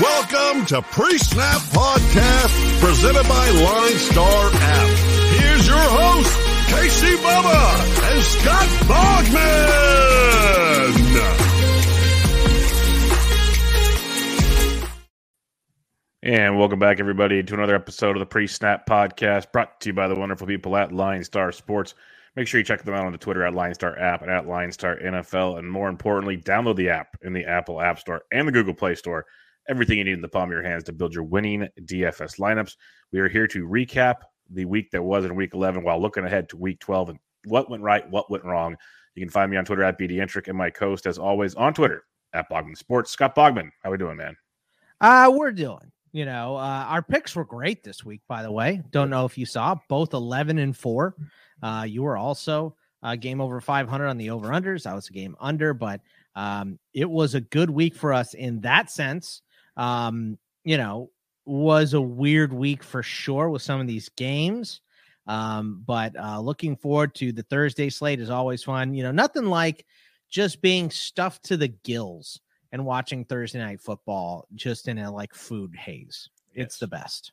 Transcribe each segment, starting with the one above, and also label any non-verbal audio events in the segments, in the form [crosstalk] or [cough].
Welcome to Pre-Snap Podcast, presented by Line Star App. Here's your host, Casey Bubba and Scott Bogman. And welcome back, everybody, to another episode of the Pre-Snap Podcast, brought to you by the wonderful people at Line Star Sports. Make sure you check them out on the Twitter at Line Star App and at Line Star NFL, and more importantly, download the app in the Apple App Store and the Google Play Store everything you need in the palm of your hands to build your winning DFS lineups. We are here to recap the week that was in week 11 while looking ahead to week 12 and what went right, what went wrong. You can find me on Twitter at BDentric and my co-host, as always, on Twitter at Bogman Sports. Scott Bogman, how we doing, man? Uh, we're doing. You know, uh, our picks were great this week, by the way. Don't know if you saw both 11 and 4. Uh, you were also a game over 500 on the over unders. I was a game under, but um, it was a good week for us in that sense um, you know, was a weird week for sure with some of these games. Um, but uh, looking forward to the Thursday slate is always fun. You know, nothing like just being stuffed to the gills and watching Thursday night football just in a like food haze. It's the best.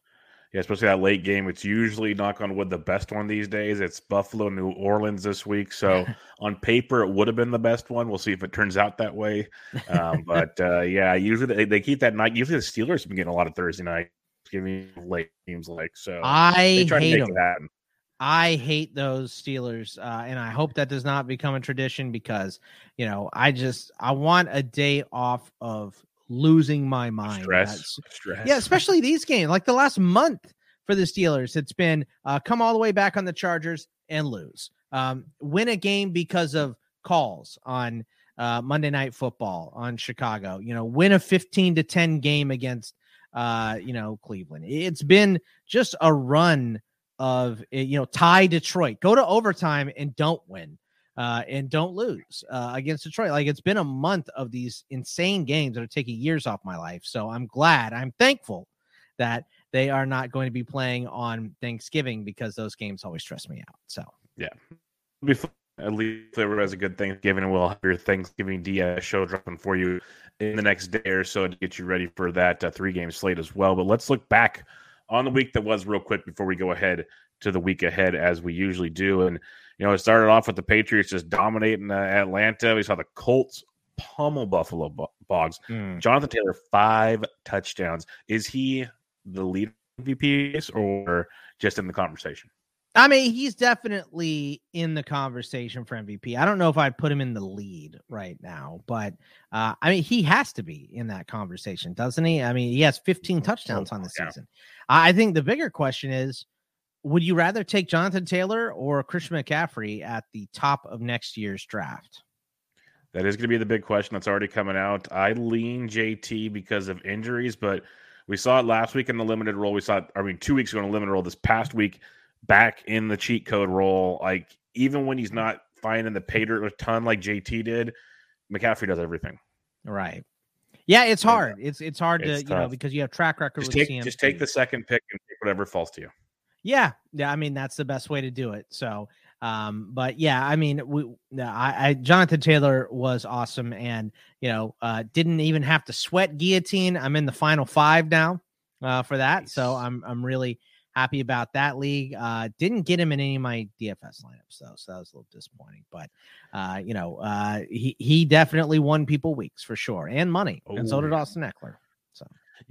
Yeah, especially that late game. It's usually knock on wood the best one these days. It's Buffalo, New Orleans this week. So [laughs] on paper, it would have been the best one. We'll see if it turns out that way. Um, [laughs] but uh, yeah, usually they, they, keep that night. Usually the Steelers have been getting a lot of Thursday night giving late games like so. I hate them. I hate those Steelers, uh, and I hope that does not become a tradition because you know I just I want a day off of losing my mind. Stress, stress. Yeah, especially these games. Like the last month for the Steelers, it's been uh, come all the way back on the Chargers and lose. Um, win a game because of calls on uh, Monday Night Football on Chicago. You know, win a fifteen to ten game against uh, you know Cleveland. It's been just a run of eh, you know tie Detroit, go to overtime and don't win uh, and don't lose uh, against Detroit. Like it's been a month of these insane games that are taking years off my life. So I'm glad, I'm thankful that they are not going to be playing on Thanksgiving because those games always stress me out. So yeah, before at least there was a good Thanksgiving, and we'll have your Thanksgiving DS show dropping for you in the next day or so to get you ready for that uh, three game slate as well. But let's look back on the week that was real quick before we go ahead to the week ahead as we usually do. And you know, it started off with the Patriots just dominating uh, Atlanta. We saw the Colts pummel Buffalo Bogs. Mm. Jonathan Taylor five touchdowns. Is he the lead MVP or just in the conversation? I mean, he's definitely in the conversation for MVP. I don't know if I'd put him in the lead right now, but uh, I mean, he has to be in that conversation, doesn't he? I mean, he has 15 touchdowns on the yeah. season. I think the bigger question is would you rather take Jonathan Taylor or Christian McCaffrey at the top of next year's draft? That is going to be the big question that's already coming out. I lean JT because of injuries, but we saw it last week in the limited role. We saw it, I mean, two weeks ago in the limited role. This past week, back in the cheat code role. Like, even when he's not finding the pay dirt a ton like JT did, McCaffrey does everything. Right. Yeah, it's hard. It's it's hard it's to tough. you know because you have track record. Just take, just take the second pick and take whatever falls to you. Yeah, yeah. I mean, that's the best way to do it. So, um, but yeah, I mean, we, I, I, Jonathan Taylor was awesome, and you know, uh, didn't even have to sweat guillotine. I'm in the final five now, uh, for that. Nice. So I'm, I'm really happy about that league. Uh, didn't get him in any of my DFS lineups though, so that was a little disappointing. But uh, you know, uh, he he definitely won people weeks for sure, and money, and so did Austin Ekeler.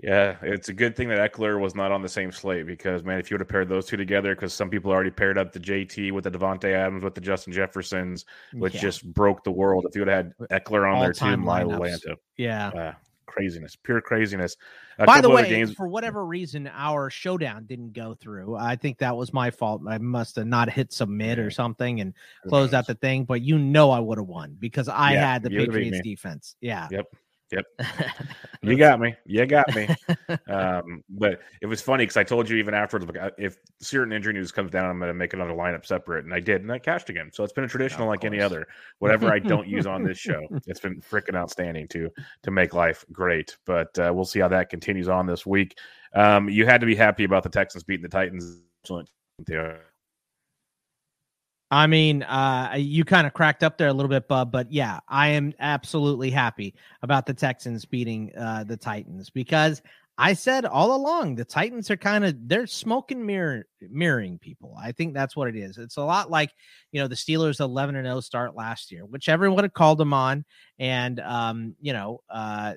Yeah, it's a good thing that Ekeler was not on the same slate because man, if you would have paired those two together, because some people already paired up the JT with the Davante Adams with the Justin Jeffersons, which yeah. just broke the world. If you would have had Ekeler on All there too, my Atlanta, yeah, uh, craziness, pure craziness. A By the way, games... for whatever reason, our showdown didn't go through. I think that was my fault. I must have not hit submit or something and closed out the thing. But you know, I would have won because I yeah, had the Patriots defense. Yeah. Yep. Yep. [laughs] you got me. You got me. um, but it was funny because I told you even afterwards, like, if certain injury news comes down, I'm going to make another lineup separate. And I did, and I cashed again. So it's been a traditional like any other. Whatever I don't use on this show, [laughs] it's been freaking outstanding to to make life great. But uh, we'll see how that continues on this week. Um, you had to be happy about the Texans beating the Titans. I mean, uh, you kind of cracked up there a little bit, Bub, but yeah, I am absolutely happy about the Texans beating uh, the Titans because I said all along the Titans are kind of they're smoking mirror mirroring people. I think that's what it is. It's a lot like you know the Steelers 11 and 0 start last year, which everyone had called them on, and um, you know uh,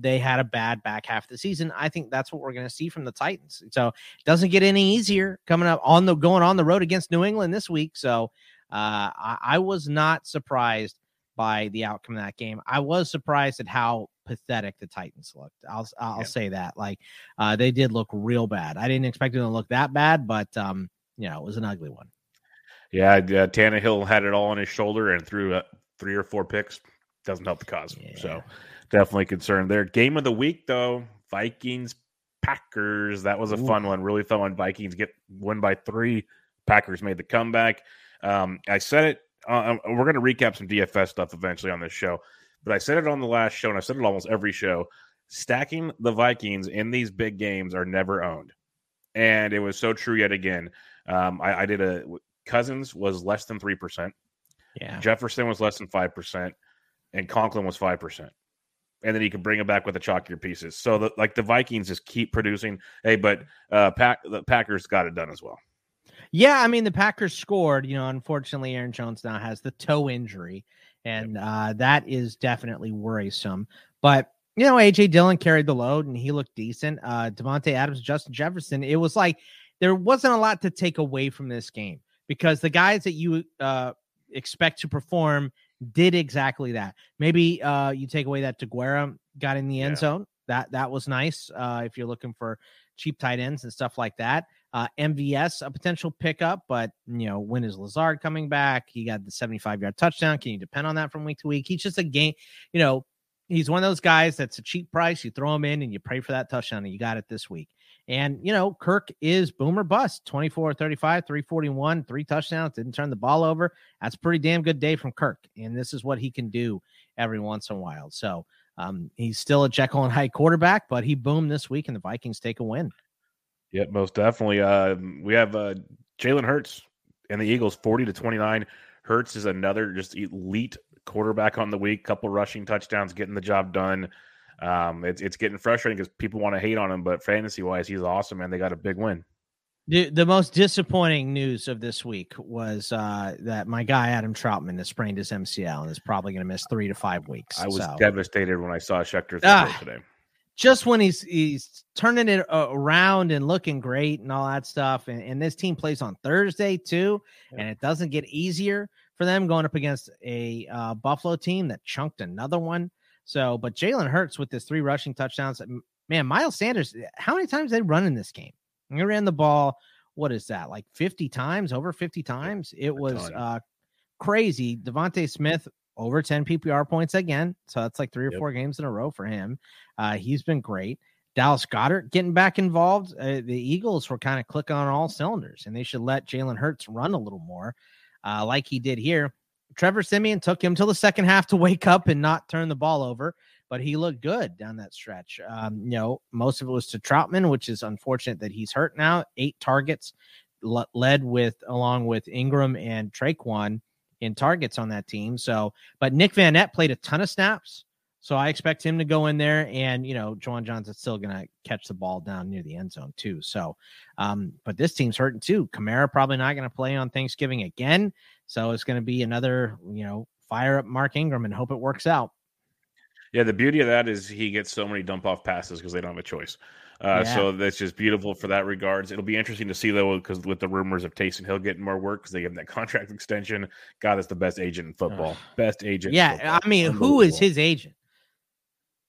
they had a bad back half of the season. I think that's what we're going to see from the Titans. So it doesn't get any easier coming up on the going on the road against New England this week. So uh, I, I was not surprised by the outcome of that game. I was surprised at how pathetic the Titans looked. I'll I'll yeah. say that. Like uh, they did look real bad. I didn't expect them to look that bad, but um, you know, it was an ugly one. Yeah, uh, Tannehill had it all on his shoulder and threw uh, three or four picks. Doesn't help the cause. Yeah. So definitely concerned there. Game of the week though, Vikings Packers. That was a Ooh. fun one. Really fun one. Vikings get win by three. Packers made the comeback. Um, I said it. Uh, um, we're going to recap some DFS stuff eventually on this show, but I said it on the last show, and I said it almost every show. Stacking the Vikings in these big games are never owned, and it was so true yet again. Um, I, I did a Cousins was less than three percent. Yeah, Jefferson was less than five percent, and Conklin was five percent and then you can bring them back with the chalkier pieces. So the, like the Vikings just keep producing. Hey, but uh, Pack the Packers got it done as well. Yeah, I mean the Packers scored. You know, unfortunately, Aaron Jones now has the toe injury, and uh, that is definitely worrisome. But you know, AJ Dillon carried the load, and he looked decent. Uh, Davante Adams, Justin Jefferson. It was like there wasn't a lot to take away from this game because the guys that you uh, expect to perform did exactly that. Maybe uh, you take away that Deguara got in the end yeah. zone. That that was nice. Uh, if you're looking for cheap tight ends and stuff like that. Uh, MVS a potential pickup, but you know when is Lazard coming back? He got the 75 yard touchdown. Can you depend on that from week to week? He's just a game. You know, he's one of those guys that's a cheap price. You throw him in and you pray for that touchdown, and you got it this week. And, you know, Kirk is boomer bust 24 35, 341, three touchdowns, didn't turn the ball over. That's pretty damn good day from Kirk. And this is what he can do every once in a while. So um, he's still a Jekyll and Hyde quarterback, but he boomed this week and the Vikings take a win. Yep, most definitely. Uh, we have uh, Jalen Hurts and the Eagles 40 to 29. Hurts is another just elite quarterback on the week, couple rushing touchdowns, getting the job done. Um, it's it's getting frustrating because people want to hate on him, but fantasy wise, he's awesome, and they got a big win. The, the most disappointing news of this week was uh, that my guy Adam Trautman has sprained his MCL and is probably going to miss three to five weeks. I was so. devastated when I saw Schefter ah, today. Just when he's he's turning it around and looking great and all that stuff, and, and this team plays on Thursday too, yeah. and it doesn't get easier for them going up against a uh, Buffalo team that chunked another one. So, but Jalen Hurts with his three rushing touchdowns, man, Miles Sanders, eh, how many times they run in this game? He ran the ball. What is that? Like 50 times, over 50 times. It was uh, crazy. DeVonta Smith over 10 PPR points again. So that's like three or yep. four games in a row for him. Uh, he's been great. Dallas Goedert getting back involved. Uh, the Eagles were kind of clicking on all cylinders, and they should let Jalen Hurts run a little more, uh, like he did here. Trevor Siemian took him till the second half to wake up and not turn the ball over, but he looked good down that stretch. Um, you know, most of it was to Trautman, which is unfortunate that he's hurt now. Eight targets, led with along with Ingram and Tre'Quan in targets on that team. So, but Nick Vannett played a ton of snaps. So I expect him to go in there, and you know, Juwan Johnson's still to catch the ball down near the end zone too. So, um, but this team's hurting too. Kamara probably not to play on Thanksgiving again, so it's going to be another, you know, fire up Mark Ingram and hope it works out. Yeah, the beauty of that is he gets so many dump off passes because they don't have a choice. Uh, yeah. So that's just beautiful for that regards. It'll be interesting to see though, because with the rumors of Taysom Hill getting more work because they give him that contract extension. God, is the best agent in football. Best agent. Yeah, I mean, who is his agent?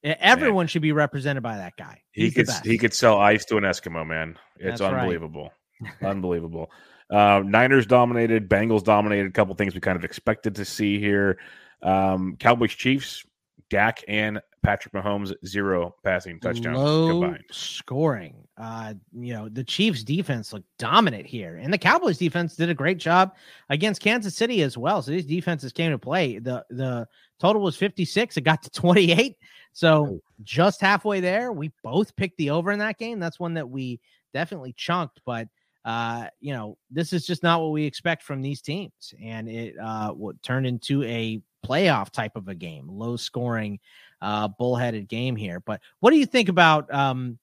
Everyone man. should be represented by that guy. He's he could he could sell ice to an Eskimo man. It's That's unbelievable, right. unbelievable. [laughs] Uh, Niners dominated, Bengals dominated. A couple things we kind of expected to see here. Um, Cowboys Chiefs, Dak and Patrick Mahomes zero passing touchdowns Low combined. Scoring. Uh, you know, the Chiefs defense looked dominant here. And the Cowboys defense did a great job against Kansas City as well. So these defenses came to play. The the total was 56. It got to 28. So just halfway there. We both picked the over in that game. That's one that we definitely chunked, but uh, you know, this is just not what we expect from these teams. And it uh, turned into a playoff type of a game, low scoring, uh, bullheaded game here. But what do you think about? Um,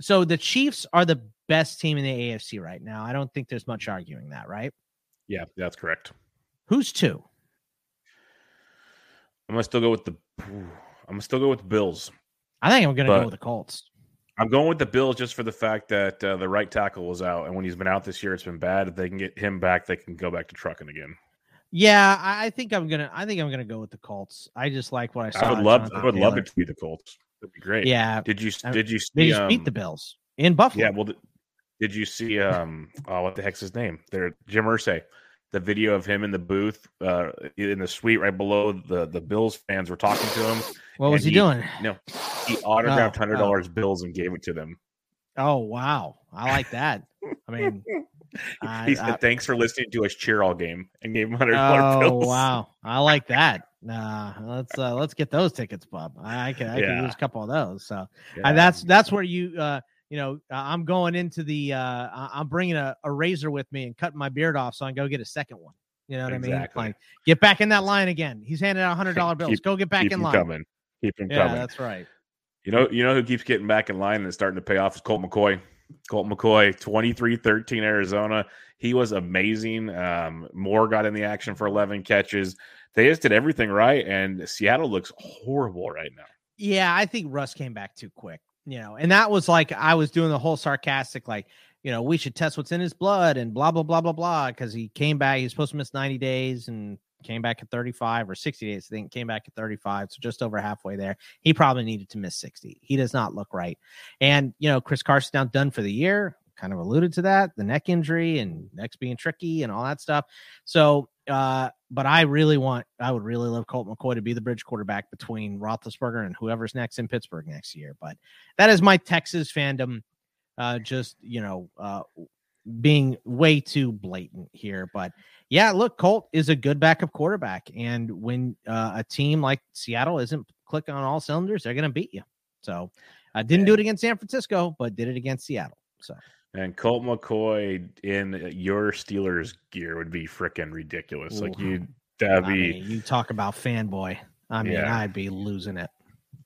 so the Chiefs are the best team in the AFC right now. I don't think there's much arguing that, right? Yeah, that's correct. Who's two? I'm gonna still go with the. I'm gonna still go with the Bills. I think I'm gonna But- go with the Colts. I'm going with the Bills just for the fact that uh, the right tackle was out, and when he's been out this year, it's been bad. If they can get him back, they can go back to trucking again. Yeah, I, think I'm gonna. I think I'm gonna go with the Colts. I just like what I saw. I would love. I would love it to be the Colts. That'd be great. Yeah, Did you? Did you they see? just beat um, the Bills in Buffalo. Yeah. Well, th- did you see? Um. Oh, what the heck's his name? There, Jim Irsay. The video of him in the booth, uh, in the suite right below the the Bills fans were talking to him. what was he, he- doing? No, he [laughs] autographed hundred dollars bills and gave it to them. Oh wow, I like that. I mean, [laughs] I- he said, I- "Thanks for listening to us cheer all game," and gave him hundred dollar oh bills. wow, [laughs] I like that. Uh, let's uh, let's get those tickets, Bob. I, I can I can use a couple of those. So Yeah. and that's that's where you uh you know I'm going into the uh I- I'm bringing a, a razor with me and cutting my beard off so I can go get a second one. You know what I mean? Exactly. Like get back in that line again. He's handing out hundred dollar bills. Keep- go get back keep in line. coming. Keep him Yeah, coming. that's right. You know, you know who keeps getting back in line and starting to pay off is Colt McCoy. Colt McCoy, 23-13 Arizona. He was amazing. Um, Moore got in the action for 11 catches. They just did everything right, and Seattle looks horrible right now. Yeah, I think Russ came back too quick, you know, and that was like I was doing the whole sarcastic, like, you know, we should test what's in his blood and blah, blah, blah, blah, blah. Because he came back, he was supposed to miss 90 days and came back at 35 or 60 days. I think came back at 35. So just over halfway there. He probably needed to miss 60. He does not look right. And, you know, Chris Carson now done for the year, kind of alluded to that the neck injury and neck's being tricky and all that stuff. So, uh, but I really want, I would really love Colt McCoy to be the bridge quarterback between Roethlisberger and whoever's next in Pittsburgh next year. But that is my Texas fandom, uh, just you know, uh, being way too blatant here. But yeah, look, Colt is a good backup quarterback, and when uh, a team like Seattle isn't clicking on all cylinders, they're going to beat you. So, I didn't do it against San Francisco, but did it against Seattle. So. And Colt McCoy in your Steelers gear would be freaking ridiculous. Like you, that'd I be mean, you talk about fanboy. I mean, Yeah. I'd be losing it.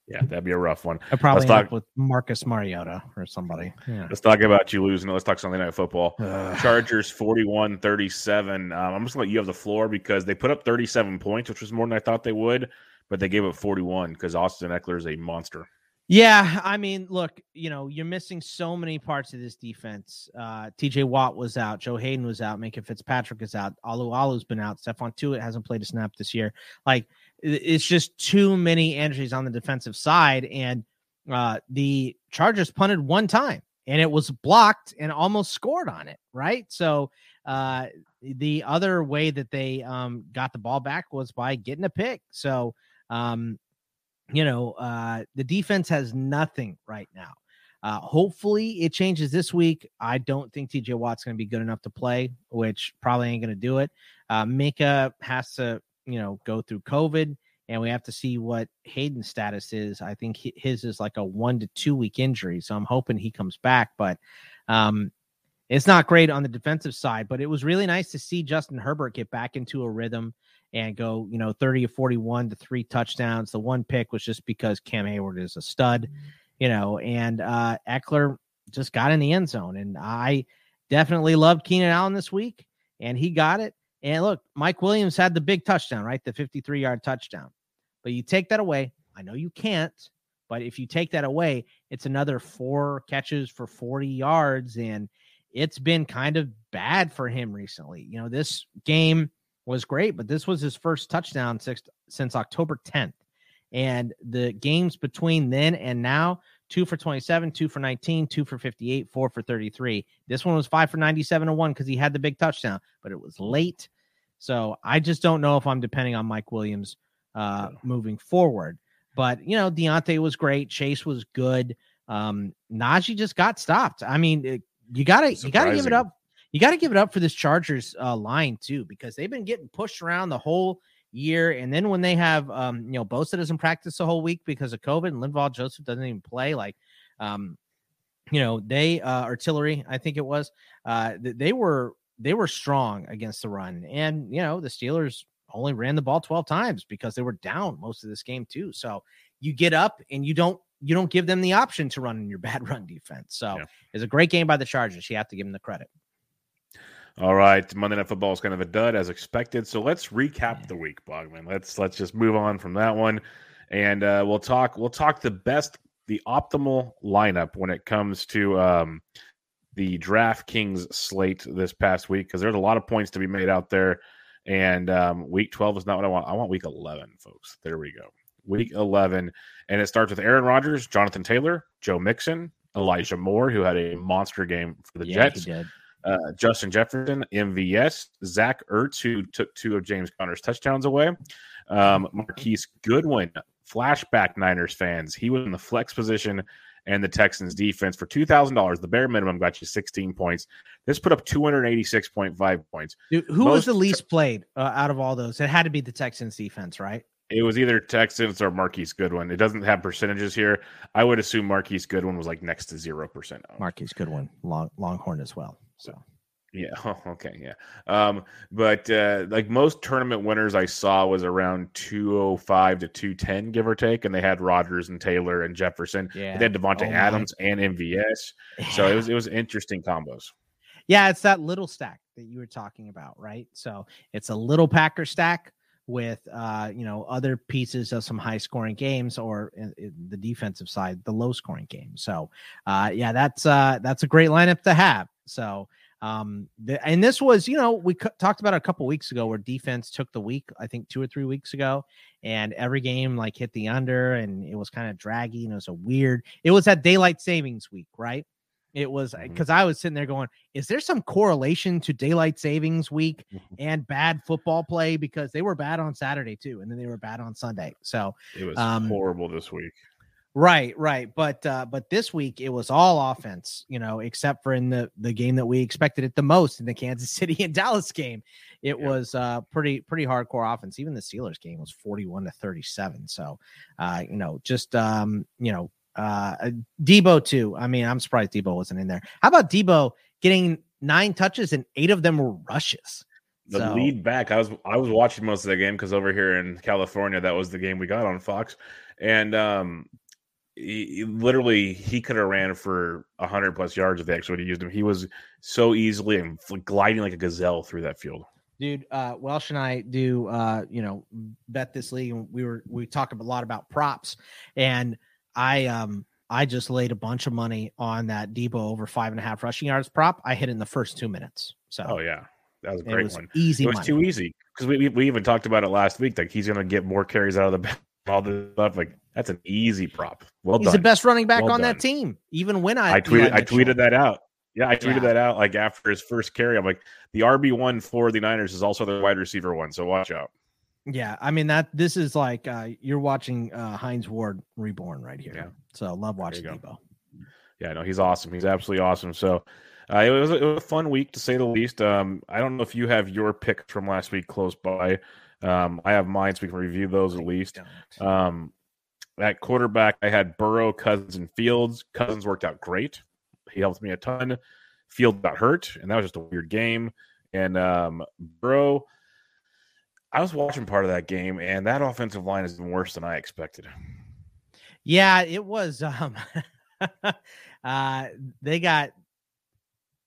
Yeah, that'd be a rough one. I'd probably talk- up with Marcus Mariota or somebody. Yeah. Let's talk about you losing. Let's talk Sunday Night Football. Ugh. Chargers 41 37. Um, I'm just going to let you have the floor because they put up 37 points, which was more than I thought they would, but they gave up 41 because Austin Ekeler is a monster. Yeah, I mean, look, you know, you're missing so many parts of this defense. Uh, TJ Watt was out, Joe Haden was out, Minkah Fitzpatrick is out, Alualu's been out, Stephon Tuitt hasn't played a snap this year. Like, it's just too many injuries on the defensive side, and uh, the Chargers punted one time, and it was blocked and almost scored on it. Right, so uh, the other way that they um, got the ball back was by getting a pick. So. Um, you know, uh, the defense has nothing right now. Uh, hopefully it changes this week. I don't think TJ Watt's going to be good enough to play, which probably ain't going to do it. Uh, Mika has to, you know, go through COVID and we have to see what Haden's status is. I think his is like a one to two week injury. So I'm hoping he comes back, but, um, it's not great on the defensive side, but it was really nice to see Justin Herbert get back into a rhythm and go, you know, 30 or 41 to three touchdowns. The one pick was just because Cam Heyward is a stud, you know, and uh Ekeler just got in the end zone. And I definitely loved Keenan Allen this week, and he got it. And look, Mike Williams had the big touchdown, right? The 53 yard touchdown. But you take that away. I know you can't, but if you take that away, it's another four catches for 40 yards. And it's been kind of bad for him recently. You know, this game was great, but this was his first touchdown since, October 10th. And the games between then and now, two for 27, two for 19, two for 58, four for 33. This one was five for 97 and one because he had the big touchdown, but it was late. So I just don't know if I'm depending on Mike Williams uh, moving forward. But, you know, Diontae was great. Chase was good. Um, Najee just got stopped. I mean, it, you gotta you gotta give it up. You gotta give it up for this Chargers uh, line too, because they've been getting pushed around the whole year. And then when they have um, you know, Bosa doesn't practice the whole week because of COVID and Linval Joseph doesn't even play, like um you know, they uh, artillery, I think it was, uh, they were they were strong against the run, and you know the Steelers only ran the ball 12 times because they were down most of this game too. So you get up and you don't you don't give them the option to run in your [laughs] bad run defense. So yeah. it's a great game by the Chargers. You have to give them the credit. All right, Monday Night Football is kind of a dud as expected. So let's recap the week, Bogman. Let's let's just move on from that one, and uh, we'll talk we'll talk the best, the optimal lineup when it comes to um, the DraftKings slate this past week because there's a lot of points to be made out there. And um, week 12 is not what I want. I want week 11, folks. There we go. Week 11. And it starts with Aaron Rodgers, Jonathan Taylor, Joe Mixon, Elijah Moore, who had a monster game for the yeah, Jets. Uh, Justin Jefferson, MVS, Zach Ertz, who took two of James Conner's touchdowns away. Um, Marquise Goodwin, flashback Niners fans. He was in the flex position and the Texans defense for two thousand dollars. The bare minimum got you sixteen points. This put up two hundred eighty six point five points. Dude, who Most was the least played uh, out of all those? It had to be the Texans defense, right? It was either Texans or Marquise Goodwin. It doesn't have percentages here. I would assume Marquise Goodwin was like next to zero percent. Marquise Goodwin, long, Longhorn as well. So yeah. [laughs] Oh, okay. Yeah. Um, but uh, like most tournament winners I saw was around 205 to 210, give or take. And they had Rodgers and Taylor and Jefferson. Yeah. They had Davante oh, Adams and MVS. So it was it was interesting combos. Yeah, it's that little stack that you were talking about, right? So it's a little Packer stack with uh, you know, other pieces of some high scoring games or in, in the defensive side, the low scoring games. So uh yeah, that's uh that's a great lineup to have. So um, the, and this was, you know, we c- talked about a couple weeks ago where defense took the week, I think two or three weeks ago, and every game like hit the under, and it was kind of draggy, and it was a weird. It was that daylight savings week, right? It was because mm-hmm. I was sitting there going, "Is there some correlation to daylight savings week mm-hmm. and bad football play?" Because they were bad on Saturday too, and then they were bad on Sunday. So it was um, horrible this week. Right, right. But uh, but this week it was all offense, you know, except for in the the game that we expected it the most in the [laughs] Kansas City and Dallas game. It yeah. was uh pretty pretty hardcore offense. Even the Steelers game was 41 to 37. So uh, you know, just um, you know, uh Deebo too. I mean, I'm surprised Deebo wasn't in there. How about Deebo getting nine touches and eight of them were rushes? The so, lead back. I was I was watching most of the game because over here in California, that was the game we got on Fox. And um he, literally he could have ran for 100 plus yards if they actually would have used him. He was so easily and gliding like a gazelle through that field. Dude, uh, Welsh and I do, uh, you know, bet this league, and we were we talk a lot about props, and I um I just laid a bunch of money on that Deebo over five and a half rushing yards prop. I hit in the first two minutes. So oh yeah, that was a great was one. Easy, it was money. too easy because we, we we even talked about it last week. Like he's going to get more carries out of the [laughs] all this stuff. Like that's an easy prop. Well He's done. the best running back well on done. that team. Even when I I tweeted I tweeted that out. Yeah, I tweeted yeah. that out like after his first carry. I'm like, the RB one for the Niners is also the wide receiver one, so watch out. Yeah, I mean that this is like uh you're watching uh Hines Ward reborn right here. Yeah. So love watching Deebo. Yeah, no, he's awesome. He's absolutely awesome. So uh, it, was, it was a fun week to say the least. Um, I don't know if you have your pick from last week close by. Um, I have mine, so we can review those at least. Um, at quarterback, I had Burrow, Cousins, and Fields. Cousins worked out great. He helped me a ton. Field got hurt, and that was just a weird game. And um, Burrow, I was watching part of that game, and that offensive line is worse than I expected. Yeah, it was. Um, [laughs] uh, they got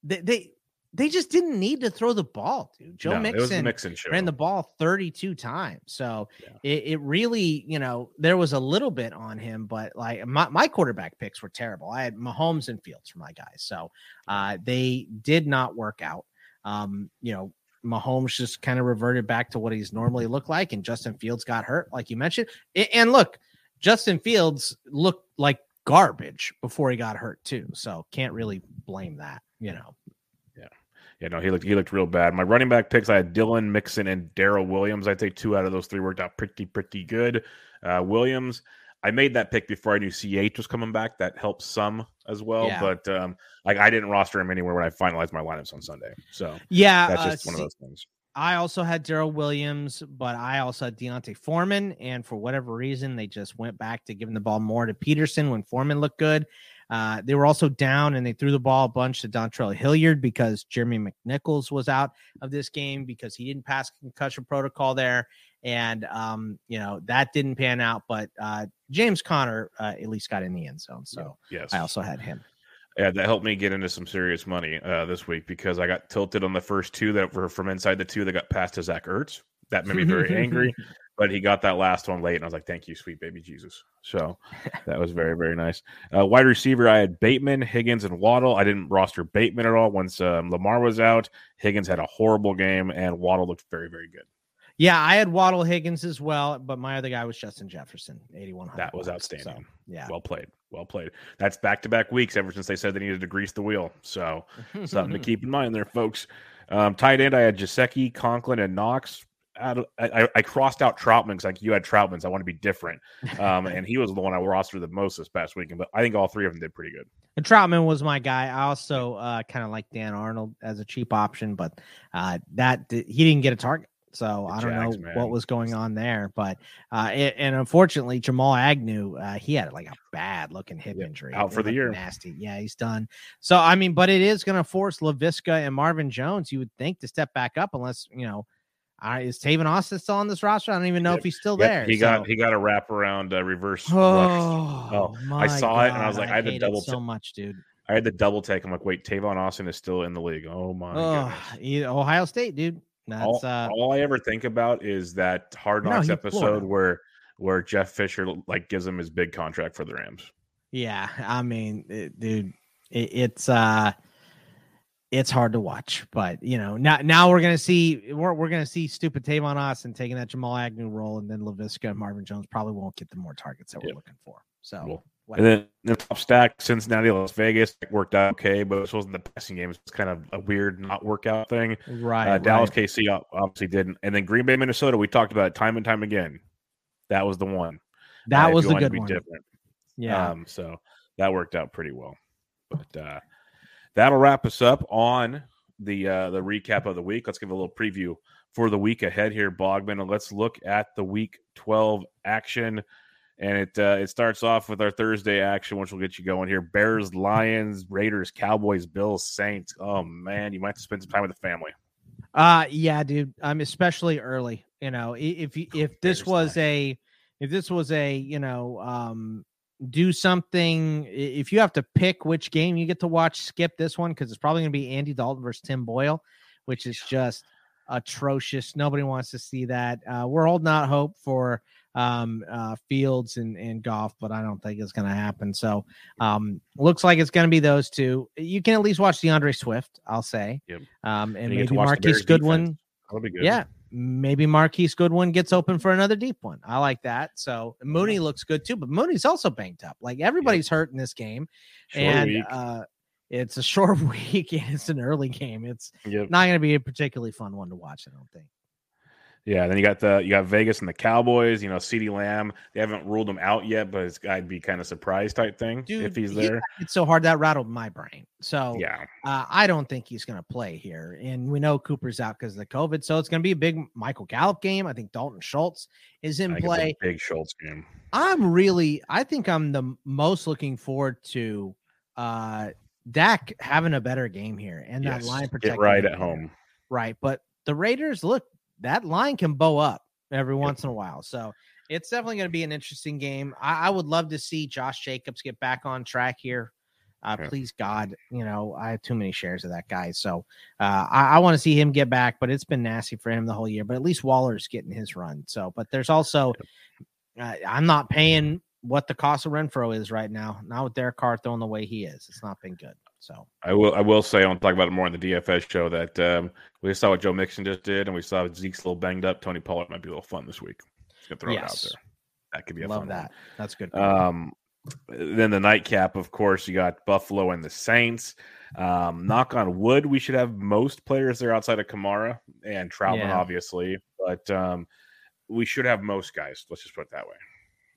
they, they they just didn't need to throw the ball, dude. Joe no, Mixon, Mixon ran the ball 32 times. So yeah. it, it, really, you know, there was a little bit on him, but like my, my quarterback picks were terrible. I had Mahomes and Fields for my guys. So uh, they did not work out. Um, you know, Mahomes just kind of reverted back to what he's normally looked like, and Justin Fields got hurt, like you mentioned. And look, Justin Fields looked like garbage before he got hurt, too. So can't really blame that, you know yeah, no, he looked he looked real bad. My running back picks, I had Dylan Mixon and Darrel Williams. I'd say two out of those three worked out pretty pretty good. Uh, Williams, I made that pick before I knew CH was coming back. That helps some as well, yeah. but um, like I didn't roster him anywhere when I finalized my lineups on Sunday. So yeah, that's just uh, one of those things. I also had Darrel Williams, but I also had D'Onta Foreman, and for whatever reason, they just went back to giving the ball more to Peterson when Foreman looked good. Uh, they were also down and they threw the ball a bunch to Dontrell Hilliard because Jeremy McNichols was out of this game because he didn't pass concussion protocol there. And, um, you know, that didn't pan out. But uh, James Conner uh, at least got in the end zone. So yes, I also had him. Yeah, that helped me get into some serious money uh, this week because I got tilted on the first two that were from inside the two that got passed to Zach Ertz. That made me very [laughs] angry, but he got that last one late, and I was like, "Thank you, sweet baby Jesus." So that was very, very nice. Uh, wide receiver, I had Bateman, Higgins, and Waddle. I didn't roster Bateman at all once um, Lamar was out. Higgins had a horrible game, and Waddle looked very, very good. Yeah, I had Waddle Higgins as well, but my other guy was Justin Jefferson, 81. That was outstanding. So, yeah. Well played. Well played. That's back to back weeks ever since they said they needed to grease the wheel. So [laughs] something to keep in mind there, folks. Um, tight end, I had Gesicki, Conklin, and Knox. I, I, I crossed out Trautman because like you had Trautman's. I want to be different, um, [laughs] and he was the one I rostered the most this past weekend. But I think all three of them did pretty good. And Troutman was my guy. I also uh, kind of like Dan Arnold as a cheap option, but uh, that he didn't get a target. So I don't Jags, know man. what was going on there, but uh, it, and unfortunately, Jamal Agnew, uh, he had like a bad looking hip injury out for the year. Nasty, yeah, he's done. So I mean, but it is going to force Laviska and Marvin Jones, you would think, to step back up, unless you know. Uh, is Tavon Austin still on this roster? I don't even know yep. if he's still yep. there. He so. got he got a wrap around uh, reverse. Oh, oh I saw God, it and I was like, I, I had to double so much, dude. I had the double take. I'm like, wait, Tavon Austin is still in the league. Oh my oh, Ohio State, dude. That's all, uh, all I ever think about is that Hard Knocks no, episode Florida. where where Jeff Fisher like gives him his big contract for the Rams. Yeah, I mean, it, dude, it, it's uh it's hard to watch, but you know, now now we're gonna see we're we're gonna see stupid Tavon Austin taking that Jamal Agnew role, and then Laviska and Marvin Jones probably won't get the more targets that we're looking for. So cool. And then the top stack, Cincinnati, Las Vegas worked out okay, but this wasn't the passing game. It's kind of a weird not workout thing. Right. Uh, Dallas. KC obviously didn't. And then Green Bay, Minnesota, we talked about it time and time again. That was the one. That uh, was the good one. Different. Yeah. Um, so that worked out pretty well. But uh, that'll wrap us up on the uh, the recap of the week. Let's give a little preview for the week ahead here, Bogman, and let's look at the Week 12 action and it uh, it starts off with our Thursday action, which will get you going here: Bears, Lions, Raiders, Cowboys, Bills, Saints. Oh man, you might have to spend some time with the family. Uh yeah, dude. I'm um, especially early. You know, if if this was a if this was a you know um do something if you have to pick which game you get to watch skip this one because it's probably going to be andy dalton versus tim boyle which is just atrocious nobody wants to see that uh, we're holding out hope for um, uh, Fields and, and Goff, but I don't think it's going to happen. So um, looks like it's going to be those two. You can at least watch D'Andre Swift, I'll say. Yep. Um, and, and maybe Marquise Goodwin. That'll be good. Yeah. Maybe Marquise Goodwin gets open for another deep one. I like that. So Mooney looks good too, but Mooney's also banged up. Like everybody's hurt in this game. Short and uh, it's a [laughs] short week and it's an early game. It's yep. not going to be a particularly fun one to watch, I don't think. Yeah, then you got the you got Vegas and the Cowboys. You know, CeeDee Lamb. They haven't ruled him out yet, but it's I'd be kind of surprised type thing Dude, if he's there. He, it's so hard that rattled my brain. So yeah, uh, I don't think he's going to play here, and we know Cooper's out because of the COVID. So it's going to be a big Michael Gallup game. I think Dalton Schultz is in play. big Schultz game. I'm really. I think I'm the most looking forward to uh Dak having a better game here, and yes, that line protect right at home. Right, but the Raiders look that line can bow up every once in a while. So it's definitely going to be an interesting game. I, I, would love to see Josh Jacobs get back on track here. Uh, Please, God, you know, I have too many shares of that guy. So uh, I, I want to see him get back, but it's been nasty for him the whole year. But at least Waller's getting his run. So, but there's also, uh, I'm not paying what the cost of Renfrow is right now. Not with Derek Carr throwing the way he is. It's not been good. So I will I will say I want to talk about it more in the DFS show that um, we saw what Joe Mixon just did, and we saw Zeke's a little banged up. Tony Pollard might be a little fun this week. Just gonna throw yes. it out there. That could be a love fun that. One. That's good. Um, then the nightcap, of course, you got Buffalo and the Saints. Um, knock on wood, we should have most players there outside of Kamara and Trautman, yeah. obviously, but um, we should have most guys. Let's just put it that way.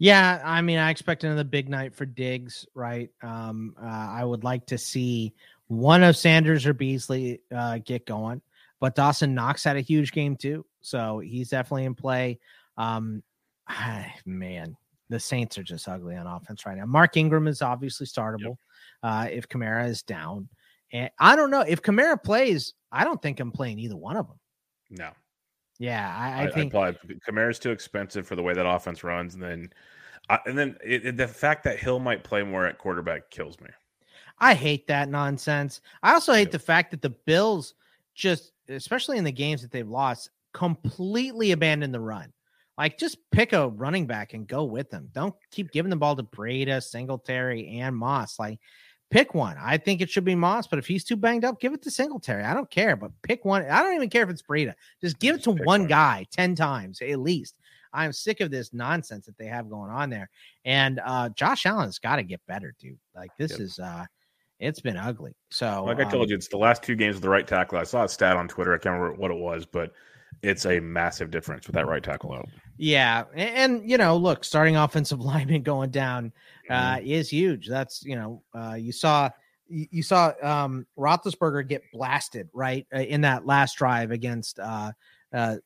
Yeah, I mean, I expect another big night for Diggs, right? Um, uh, I would like to see one of Sanders or Beasley uh, get going, but Dawson Knox had a huge game too, so he's definitely in play. Um, man, the Saints are just ugly on offense right now. Mark Ingram is obviously startable. Yep. uh, if Kamara is down. And I don't know if Kamara plays. I don't think I'm playing either one of them. No. Yeah, I, I, I think probably Kamara's too expensive for the way that offense runs, and then uh, and then it, it, the fact that Hill might play more at quarterback kills me. I hate that nonsense. I also hate the fact that the Bills just, especially in the games that they've lost, completely abandon the run. Like, just pick a running back and go with them. Don't keep giving the ball to Breida, Singletary, and Moss. Like, pick one. I think it should be Moss, but if he's too banged up, give it to Singletary. I don't care, but pick one. I don't even care if it's Breida. Just give it to one, one guy 10 times at least. I'm sick of this nonsense that they have going on there. And uh Josh Allen's got to get better, dude. Like this yep. is uh it's been ugly. So like I told um, you, it's the last two games of the right tackle. I saw a stat on Twitter. I can't remember what it was, but it's a massive difference with that right tackle out. Yeah, and, and you know, look, starting offensive [laughs] lineman going down uh, mm-hmm. is huge. That's you know, uh, you saw you saw um, Roethlisberger get blasted right uh, in that last drive against. Uh, uh,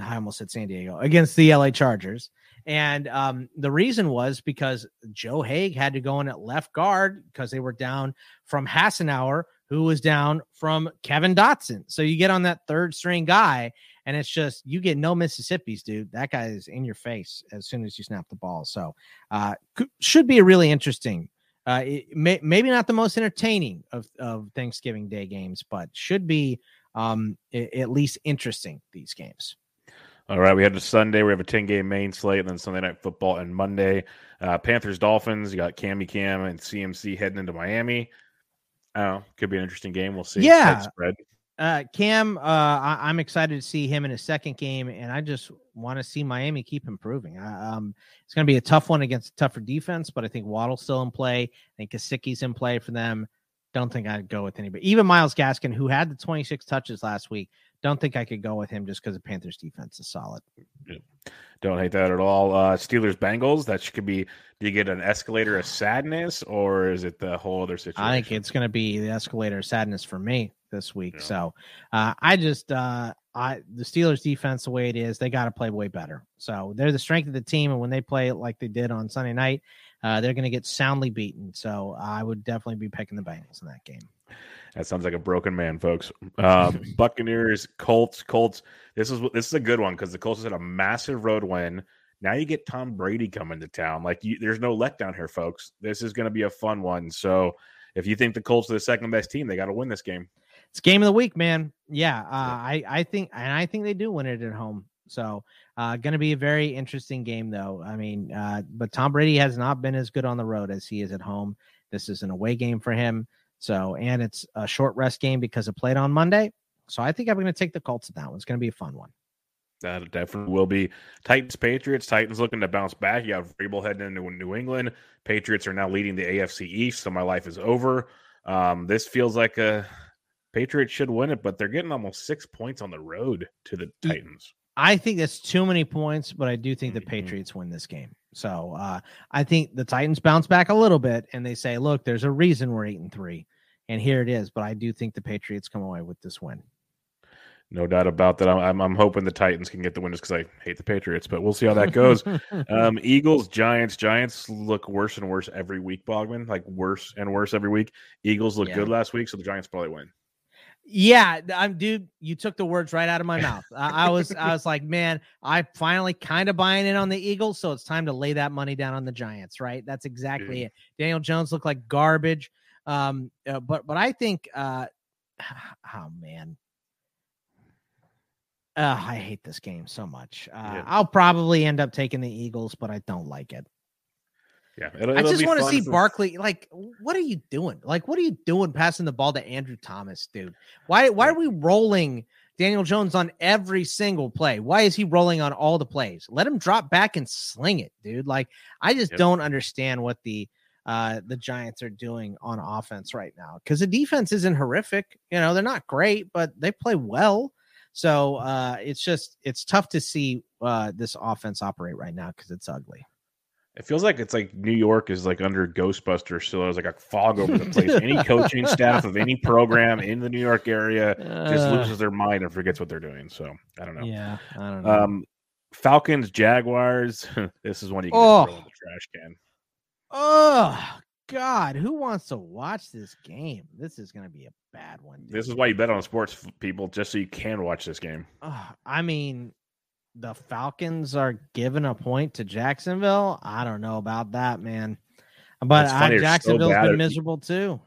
I almost said San Diego against the LA Chargers. And um, the reason was because Joe Haeg had to go in at left guard because they were down from Hassenauer, who was down from Kevin Dotson. So you get on that third string guy, and it's just you get no Mississippi's, dude. That guy is in your face as soon as you snap the ball. So uh, should be a really interesting. Uh, may, maybe not the most entertaining of, of Thanksgiving Day games, but should be um, at least interesting these games. All right, we had a Sunday. We have a ten game main slate, and then Sunday night football and Monday. Uh, Panthers Dolphins. You got Cammy Cam and CMC heading into Miami. Oh, could be an interesting game. We'll see. Yeah, spread. Uh, Cam, uh, I- am excited to see him in his second game, and I just want to see Miami keep improving. um, it's going to be a tough one against a tougher defense, but I think Waddle's still in play. I think Gesicki's in play for them. Don't think I'd go with anybody. Even Myles Gaskin, who had the 26 touches last week, don't think I could go with him just because the Panthers defense is solid. Don't hate that at all. Uh, Steelers Bengals. That could be. Do you get an escalator of sadness, or is it the whole other situation? I think it's going to be the escalator of sadness for me this week. Yeah. So uh, I just uh, I the Steelers defense the way it is, they got to play way better. So they're the strength of the team, and when they play like they did on Sunday night, uh, they're going to get soundly beaten. So I would definitely be picking the Bengals in that game. That sounds like a broken man, folks. Um, [laughs] Buccaneers, Colts, Colts. This is this is a good one because the Colts had a massive road win. Now you get Tom Brady coming to town. Like you, there's no letdown here, folks. This is going to be a fun one. So if you think the Colts are the second best team, they got to win this game. It's game of the week, man. Yeah, uh, I I think and I think they do win it at home. So uh, going to be a very interesting game, though. I mean, uh, but Tom Brady has not been as good on the road as he is at home. This is an away game for him. So, and it's a short rest game because it played on Monday. So I think I'm going to take the Colts at that one. It's going to be a fun one. That definitely will be. Titans, Patriots. Titans looking to bounce back. You have Vrabel heading into New England. Patriots are now leading the AFC East, so my life is over. Um, this feels like a Patriots should win it, but they're getting almost six points on the road to the Titans. I think that's too many points, but I do think the mm-hmm. Patriots win this game. So uh, I think the Titans bounce back a little bit and they say, look, there's a reason we're eight and three and here it is. But I do think the Patriots come away with this win. No doubt about that. I'm, I'm hoping the Titans can get the win just because I hate the Patriots, but we'll see how that goes. [laughs] um, Eagles, Giants. Giants look worse and worse every week, Bogman. Like worse and worse every week. Eagles look yeah. good last week, so the Giants probably win. Yeah, I'm dude. You took the words right out of my [laughs] mouth. I, I was, I was like, man, I finally kind of buying in on the Eagles, so it's time to lay that money down on the Giants. Right? That's exactly yeah. it. Daniel Jones looked like garbage. Um, uh, but but I think, uh, oh man, uh, I hate this game so much. Uh, yeah. I'll probably end up taking the Eagles, but I don't like it. Yeah, it'll, it'll I just want to see for... Barkley. Like, what are you doing? Like, what are you doing passing the ball to Andrew Thomas, dude? Why why are we rolling Daniel Jones on every single play? Why is he rolling on all the plays? Let him drop back and sling it, dude. Like, I just yep. don't understand what the uh, the Giants are doing on offense right now because the defense isn't horrific. You know, they're not great, but they play well. So uh, it's just it's tough to see uh, this offense operate right now because it's ugly. It feels like it's like New York is like under Ghostbusters. So there's like a fog over the place. any coaching staff of any program in the New York area just uh. loses their mind and forgets what they're doing. So I don't know. Yeah, I don't know. Um, Falcons, Jaguars. [laughs] this is one you can oh. throw in the trash can. Oh God, who wants to watch this game? This is going to be a bad one. dude. This is why you bet on sports, people, just so you can watch this game. Ugh, I mean, the Falcons are giving a point to Jacksonville. I don't know about that, man. But uh, funny, so been miserable too.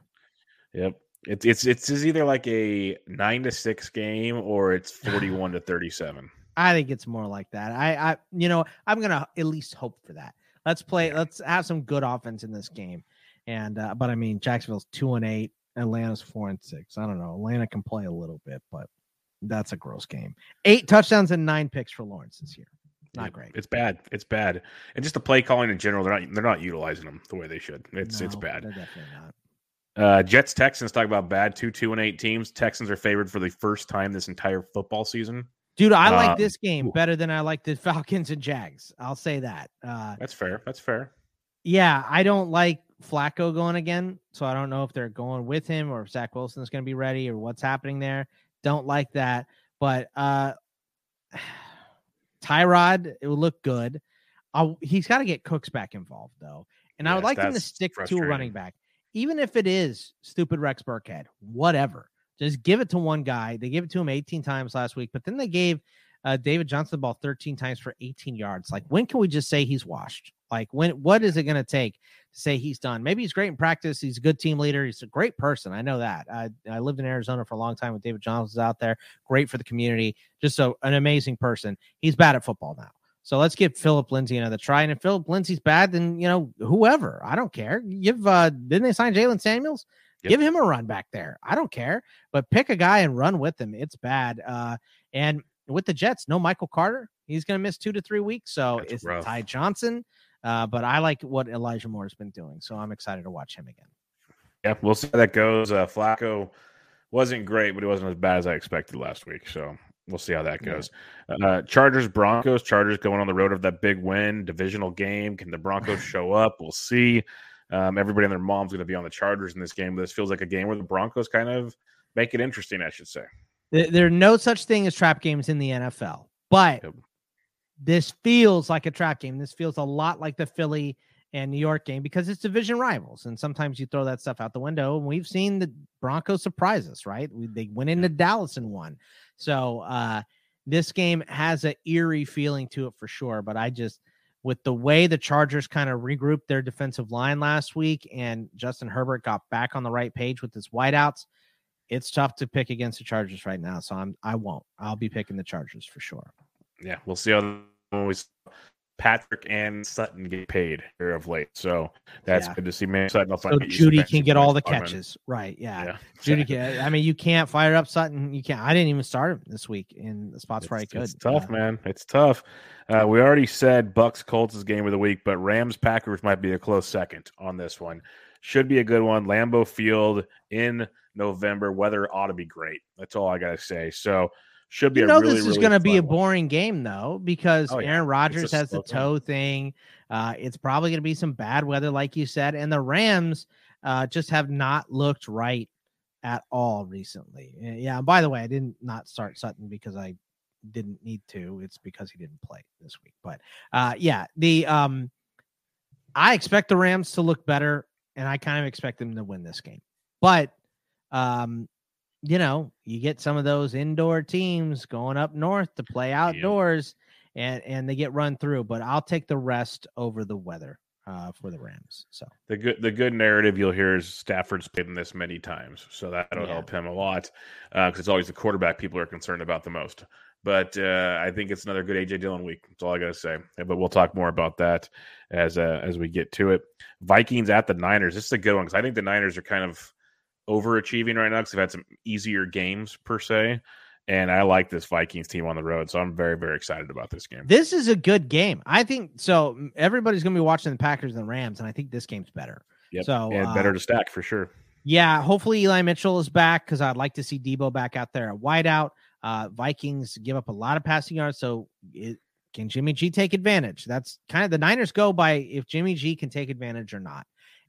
Yep. It's it's it's is either like a nine to six game or it's [sighs] forty one to thirty seven. I think it's more like that. I, I, you know, I'm gonna at least hope for that. Let's play. Let's have some good offense in this game. And uh, but I mean, Jacksonville's two and eight. Atlanta's four and six. I don't know. Atlanta can play a little bit, but that's a gross game. Eight touchdowns and nine picks for Lawrence this year. Not great. It's bad. It's bad. And just the play calling in general, they're not they're not utilizing them the way they should. It's it's bad. They're definitely not. Uh, Jets Texans talk about bad two two and eight teams. Texans are favored for the first time this entire football season. Dude, I like Um, this game better than I like the [laughs] Falcons and Jags. I'll say that. Uh, That's fair. That's fair. yeah, I don't like Flacco going again, so I don't know if they're going with him or if Zach Wilson is going to be ready or what's happening there. Don't like that, but uh, Tyrod, it would look good. I'll, he's got to get Cooks back involved though, and I would like him to stick to a running back, even if it is stupid Rex Burkhead. Whatever, just give it to one guy. They gave it to him 18 times last week, but then they gave uh, David Johnson the ball 13 times for 18 yards. Like, when can we just say he's washed? Like, when? What is it going to take to say he's done? Maybe he's great in practice. He's a good team leader. He's a great person. I know that. I, I lived in Arizona for a long time with David Johnson out there. Great for the community. Just a, an amazing person. He's bad at football now. So let's give Philip Lindsay another try. And if Philip Lindsay's bad, then you know whoever. I don't care. Give uh didn't they sign Jaylen Samuels? Yep. Give him a run back there. I don't care. But pick a guy and run with him. It's bad. Uh and with the Jets, no Michael Carter. He's gonna miss two to three weeks. So That's it's rough. Ty Johnson. Uh, but I like what Elijah Moore's been doing. So I'm excited to watch him again. Yeah, we'll see how that goes. Uh, Flacco wasn't great, but he wasn't as bad as I expected last week. So we'll see how that Yeah. goes. Uh, Chargers Broncos. Chargers going on the road of that big win, divisional game. Can the Broncos [laughs] show up? We'll see. Um, everybody and their mom's going to be on the Chargers in this game. This feels like a game where the Broncos kind of make it interesting. I should say. There, there are no such thing as trap games in the NFL, but Yep. This feels like a trap game. This feels a lot like the Philly and New York game because it's division rivals, and sometimes you throw that stuff out the window. And we've seen the Broncos surprise us, right? We, they went into Dallas and won. So uh, this game has an eerie feeling to it for sure. But I just, with the way the Chargers kind of regrouped their defensive line last week, and Justin Herbert got back on the right page with his wideouts it's tough to pick against the Chargers right now. So I'm I won't. I'll be picking the Chargers for sure. Yeah, we'll see how always Patrick and Sutton get paid here of late. So that's Yeah. good to see. Man, Sutton So finally get used to Jeudy can get all the catches. Right. Yeah. Yeah, Jeudy exactly. can I mean you can't fire up Sutton. You can't I didn't even start him this week in the spots where I It's, could. it's tough, Uh, man. It's tough. Uh, we already said Bucs Colts is game of the week, but Rams Packers might be a close second on this one. Should be a good one. Lambeau Field in November. Weather ought to be great. That's all I gotta say. So should be You a know really, this is really going to be a fun one. boring game though because Oh, yeah. Aaron Rodgers has the toe thing. Uh, it's probably going to be some bad weather, like you said, and the Rams uh, just have not looked right at all recently. Uh, Yeah. And by the way, I didn't not start Sutton because I didn't need to. It's because he didn't play this week. But uh, yeah, the um, I expect the Rams to look better, and I kind of expect them to win this game. But um, you know, you get some of those indoor teams going up north to play outdoors and and they get run through, but I'll take the rest over the weather uh for the Rams. So The good the good narrative you'll hear is Stafford's played in this many times, so that'll Yeah. help him a lot because it's always the quarterback people are concerned about the most. But uh, I think it's another good AJ Dillon week. That's all I got to say. But we'll talk more about that as uh, as we get to it. Vikings at the Niners. This is a good one because I think the Niners are kind of overachieving right now because they've had some easier games per se, and I like this Vikings team on the road, so I'm very very excited about this game. this is a good game. I think so. Everybody's gonna be watching the Packers and the Rams, and I think this game's better. Yep. So and uh, better to stack for sure. Yeah, hopefully Eli Mitchell is back because I'd like to see Deebo back out there at wideout. Uh, Vikings give up a lot of passing yards, so it, can Jimmy G take advantage? That's kind of the Niners go by if Jimmy G can take advantage or not.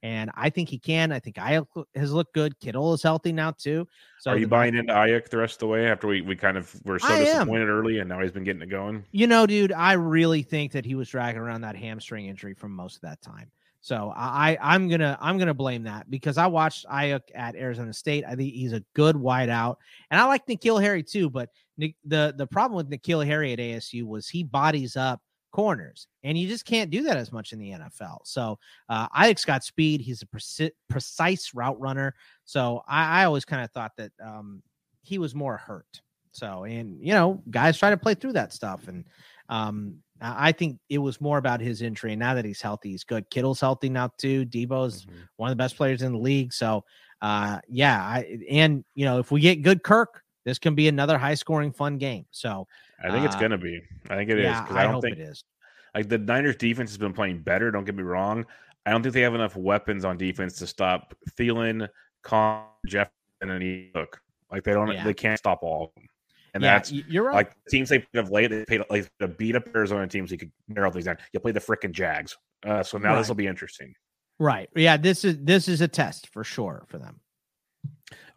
And I think he can. I think I has looked good. Kittle is healthy now too. So Are you the- buying into Aiyuk the rest of the way after we, we kind of were so I am. disappointed early and now he's been getting it going? You know, dude, I really think that he was dragging around that hamstring injury for most of that time. So I I'm gonna I'm gonna blame that because I watched Aiyuk at Arizona State. I think he's a good wideout, and I like N'Keal Harry too. But Nick, the the problem with N'Keal Harry at ASU was he bodies up corners, and you just can't do that as much in the NFL. So uh, Aiyuk's got speed. He's a preci- precise route runner. So I, I always kind of thought that um, he was more hurt. So and you know guys try to play through that stuff, and um, I think it was more about his injury. And now that he's healthy, he's good. Kittle's healthy now too. Deebo's mm-hmm. one of the best players in the league. So, uh, yeah, I, and you know, if we get good Kirk, this can be another high scoring, fun game. So, I think uh, it's gonna be. I think it yeah, is because I, I, don't think it is. Like the Niners defense has been playing better. Don't get me wrong. I don't think they have enough weapons on defense to stop Thielen, Con, Jeff, and then Look, like they don't. Yeah. They can't stop all of them. And yeah, that's you're right. Like teams they played of late, they played like the beat up Arizona teams. You could narrow things down. You play the freaking Jags. Uh, so now right. this will be interesting. Right. Yeah. This is this is a test for sure for them.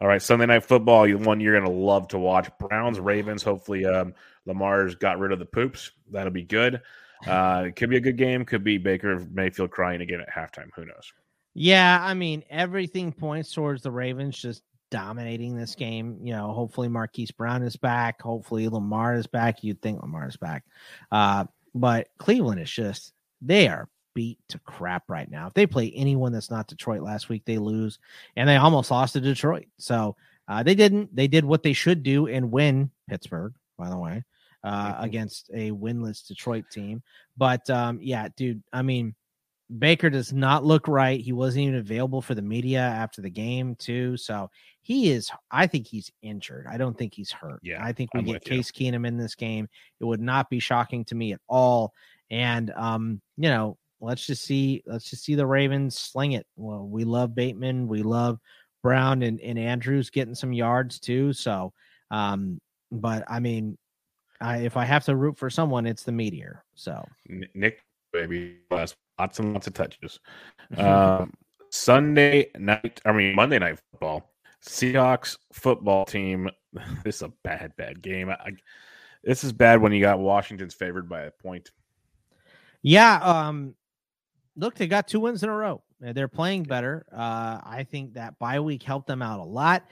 All right, Sunday night football, one you're going to love to watch. Browns, Ravens. Hopefully, um, Lamar's got rid of the poops. That'll be good. Uh, it could be a good game. Could be Baker Mayfield crying again at halftime. Who knows? Yeah, I mean, everything points towards the Ravens just dominating this game. You know, hopefully Marquise Brown is back. Hopefully Lamar is back. You'd think Lamar is back. Uh, but Cleveland is just they are beat to crap right now. If they play anyone that's not Detroit last week, they lose. And they almost lost to Detroit. So uh, they didn't. They did what they should do and win Pittsburgh, by the way, uh, against a winless Detroit team. But um, yeah, dude, I mean, Baker does not look right. He wasn't even available for the media after the game, too. So he is, I think he's injured. I don't think he's hurt. Yeah. I think we I'm get Case you. Keenum in this game. It would not be shocking to me at all. And um, you know, let's just see, let's just see the Ravens sling it. Well, we love Bateman, we love Brown and, and Andrews getting some yards too. So um, but I mean, I, if I have to root for someone, it's the meteor. So Nick, baby, lots and lots of touches. [laughs] Um, Sunday night, I mean Monday night football. Seahawks football team. [laughs] This is a bad, bad game. I, this is bad when you got Washington's favored by a point. Yeah. Um. Look, they got two wins in a row. They're playing better. Uh, I think that bye week helped them out a lot.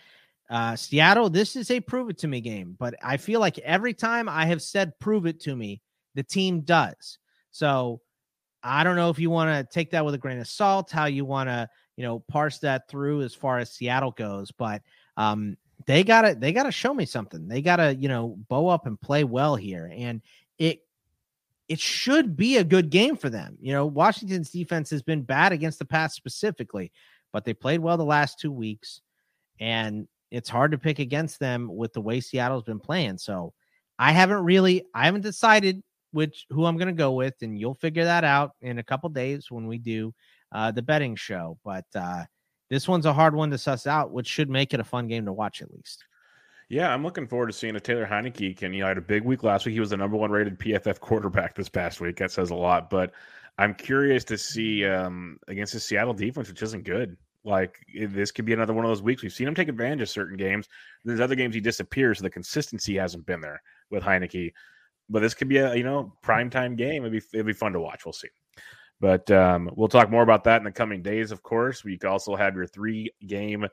Uh, Seattle, this is a prove it to me game, but I feel like every time I have said prove it to me, the team does. So I don't know if you want to take that with a grain of salt, how you want to, you know, parse that through as far as Seattle goes, but um, they gotta they gotta show me something. They gotta, you know, bow up and play well here. And it it should be a good game for them. You know, Washington's defense has been bad against the pass specifically, but they played well the last two weeks. And it's hard to pick against them with the way Seattle's been playing. So I haven't really I haven't decided which who I'm going to go with, and you'll figure that out in a couple days when we do uh, the betting show. But uh, this one's a hard one to suss out, which should make it a fun game to watch at least. Yeah, I'm looking forward to seeing if Taylor Heinicke can. You had a big week last week. He was the number one rated PFF quarterback this past week. That says a lot. But I'm curious to see um, against the Seattle defense, which isn't good. Like this could be another one of those weeks. We've seen him take advantage of certain games. There's other games he disappears, so the consistency hasn't been there with Heinicke but this could be a you know prime time game. It'd be it'd be fun to watch. We'll see. But um, we'll talk more about that in the coming days. Of course, we also have your three game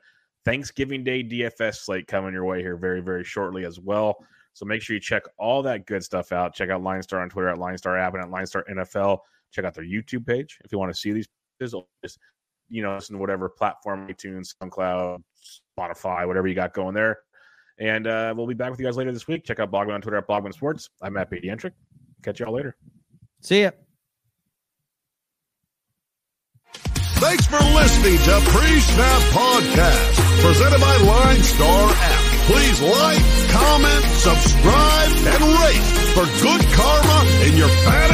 Thanksgiving Day DFS slate coming your way here very very shortly as well. So make sure you check all that good stuff out. Check out Line Star on Twitter at Line Star app and at Line Star NFL. Check out their YouTube page if you want to see these. Just you know, listen to whatever platform, iTunes, SoundCloud, Spotify, whatever you got going there. And uh, we'll be back with you guys later this week. Check out Blogman on Twitter at Blogman Sports. I'm Matt Pediatric. Catch y'all later. See ya. Thanks for listening to Pre-Snap Podcast, presented by Line Star App. Please like, comment, subscribe, and rate for good karma in your family